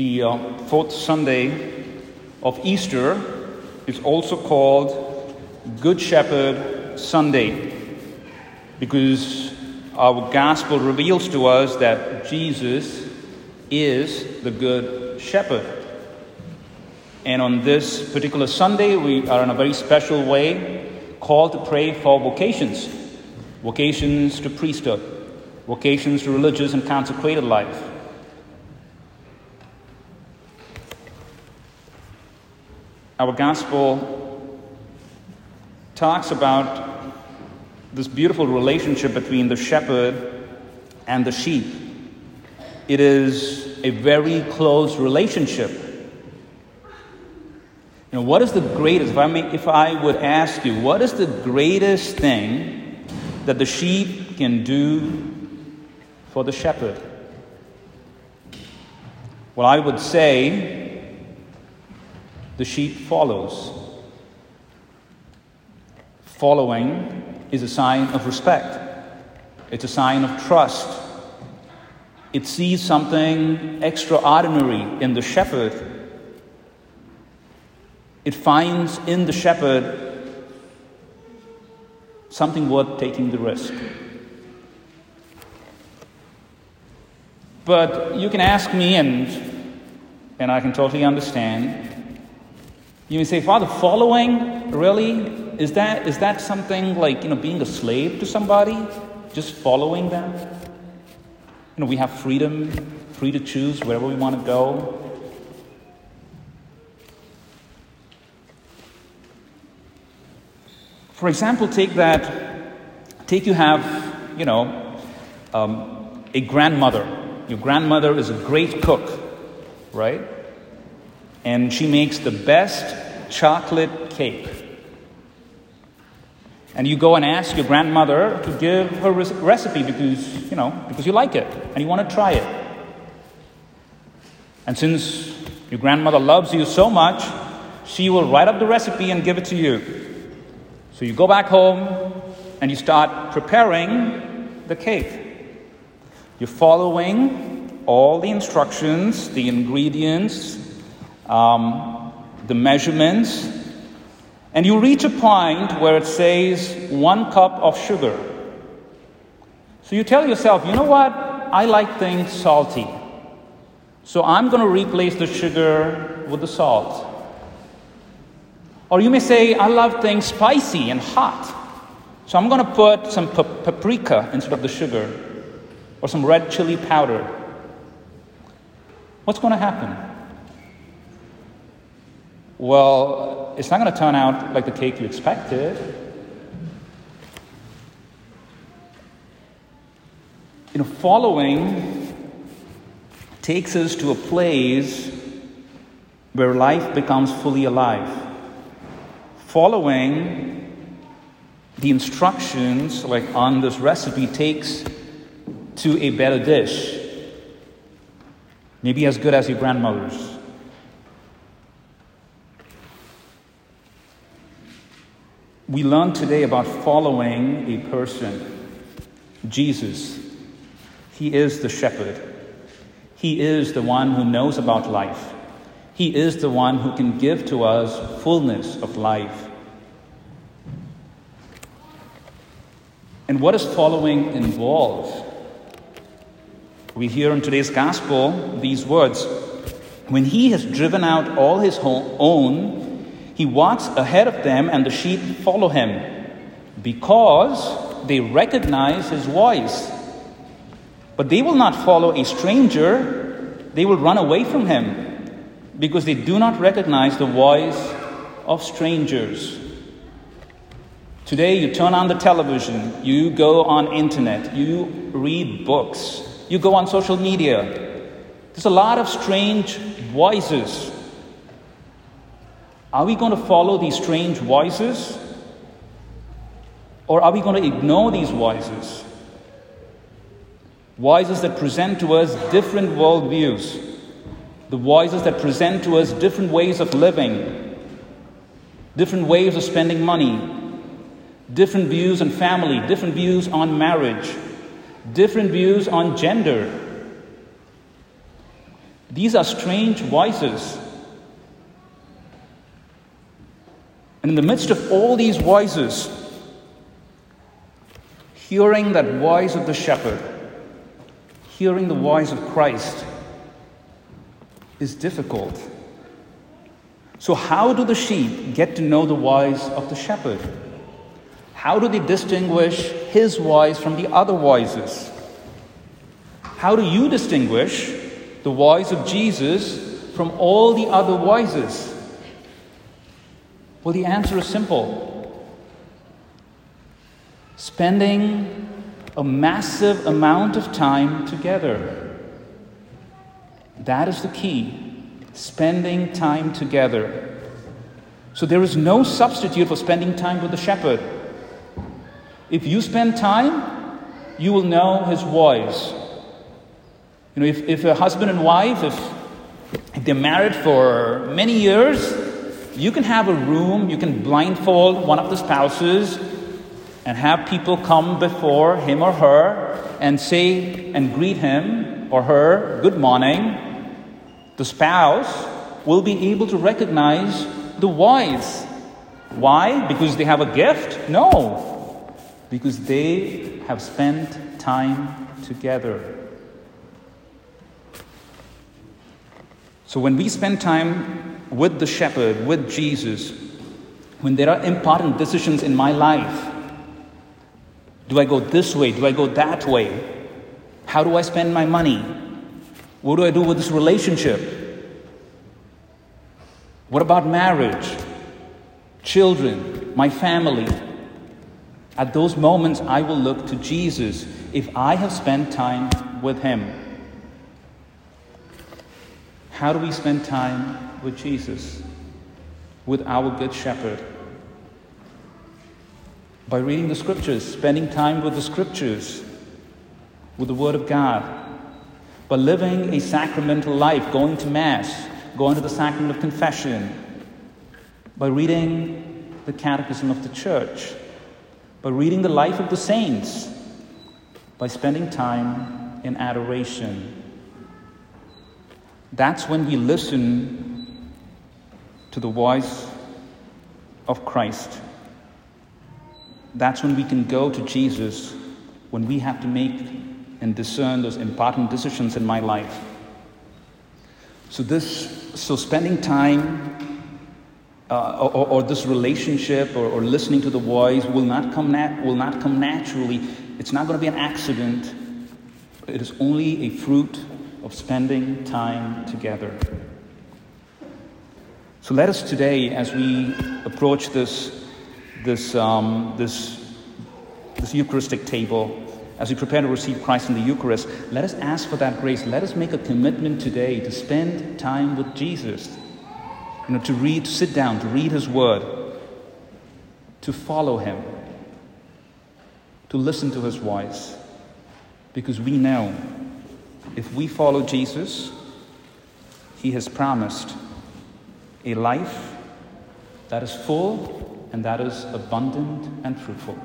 The uh, fourth Sunday of Easter is also called Good Shepherd Sunday because our gospel reveals to us that Jesus is the Good Shepherd. And on this particular Sunday, we are in a very special way called to pray for vocations vocations to priesthood, vocations to religious and consecrated life. Our gospel talks about this beautiful relationship between the shepherd and the sheep. It is a very close relationship. You know, what is the greatest, if I, may, if I would ask you, what is the greatest thing that the sheep can do for the shepherd? Well, I would say the sheep follows. Following is a sign of respect, it's a sign of trust. It sees something extraordinary in the shepherd. It finds in the shepherd something worth taking the risk. But you can ask me, and, and I can totally understand you may say, Father, following, really? Is that, is that something like, you know, being a slave to somebody? Just following them? You know, we have freedom, free to choose wherever we want to go. For example, take that, take you have, you know, um, a grandmother. Your grandmother is a great cook, right? And she makes the best chocolate cake. And you go and ask your grandmother to give her recipe because, you know, because you like it and you want to try it. And since your grandmother loves you so much, she will write up the recipe and give it to you. So you go back home and you start preparing the cake. You're following all the instructions, the ingredients, um, the measurements, and you reach a point where it says one cup of sugar. So you tell yourself, you know what? I like things salty. So I'm going to replace the sugar with the salt. Or you may say, I love things spicy and hot. So I'm going to put some paprika instead of the sugar, or some red chili powder. What's going to happen? Well, it's not going to turn out like the cake you expected. You know, following takes us to a place where life becomes fully alive. Following the instructions, like on this recipe, takes to a better dish. Maybe as good as your grandmother's. We learn today about following a person, Jesus. He is the shepherd. He is the one who knows about life. He is the one who can give to us fullness of life. And what does following involve? We hear in today's gospel these words When he has driven out all his own, he walks ahead of them, and the sheep follow him because they recognize his voice. But they will not follow a stranger, they will run away from him because they do not recognize the voice of strangers. Today you turn on the television, you go on internet, you read books, you go on social media. There's a lot of strange voices are we going to follow these strange voices? Or are we going to ignore these voices? Voices that present to us different worldviews, the voices that present to us different ways of living, different ways of spending money, different views on family, different views on marriage, different views on gender. These are strange voices. And in the midst of all these voices, hearing that voice of the shepherd, hearing the voice of Christ, is difficult. So, how do the sheep get to know the voice of the shepherd? How do they distinguish his voice from the other voices? How do you distinguish the voice of Jesus from all the other voices? Well, the answer is simple spending a massive amount of time together. That is the key. Spending time together. So there is no substitute for spending time with the shepherd. If you spend time, you will know his voice. You know, if, if a husband and wife, if, if they're married for many years, you can have a room, you can blindfold one of the spouses and have people come before him or her and say and greet him or her, good morning. The spouse will be able to recognize the wise. Why? Because they have a gift? No. Because they have spent time together. So when we spend time with the shepherd, with Jesus, when there are important decisions in my life, do I go this way? Do I go that way? How do I spend my money? What do I do with this relationship? What about marriage? Children? My family? At those moments, I will look to Jesus if I have spent time with Him. How do we spend time with Jesus, with our Good Shepherd? By reading the Scriptures, spending time with the Scriptures, with the Word of God, by living a sacramental life, going to Mass, going to the sacrament of confession, by reading the Catechism of the Church, by reading the life of the saints, by spending time in adoration. That's when we listen to the voice of Christ. That's when we can go to Jesus when we have to make and discern those important decisions in my life. So this, so spending time, uh, or, or, this relationship, or, or, listening to the voice will not come nat- will not come naturally. It's not going to be an accident. It is only a fruit of spending time together. So let us today, as we approach this, this, um, this, this Eucharistic table, as we prepare to receive Christ in the Eucharist, let us ask for that grace. Let us make a commitment today to spend time with Jesus. You know, to read, to sit down, to read His Word, to follow Him, to listen to His voice. Because we know if we follow Jesus, He has promised a life that is full and that is abundant and fruitful.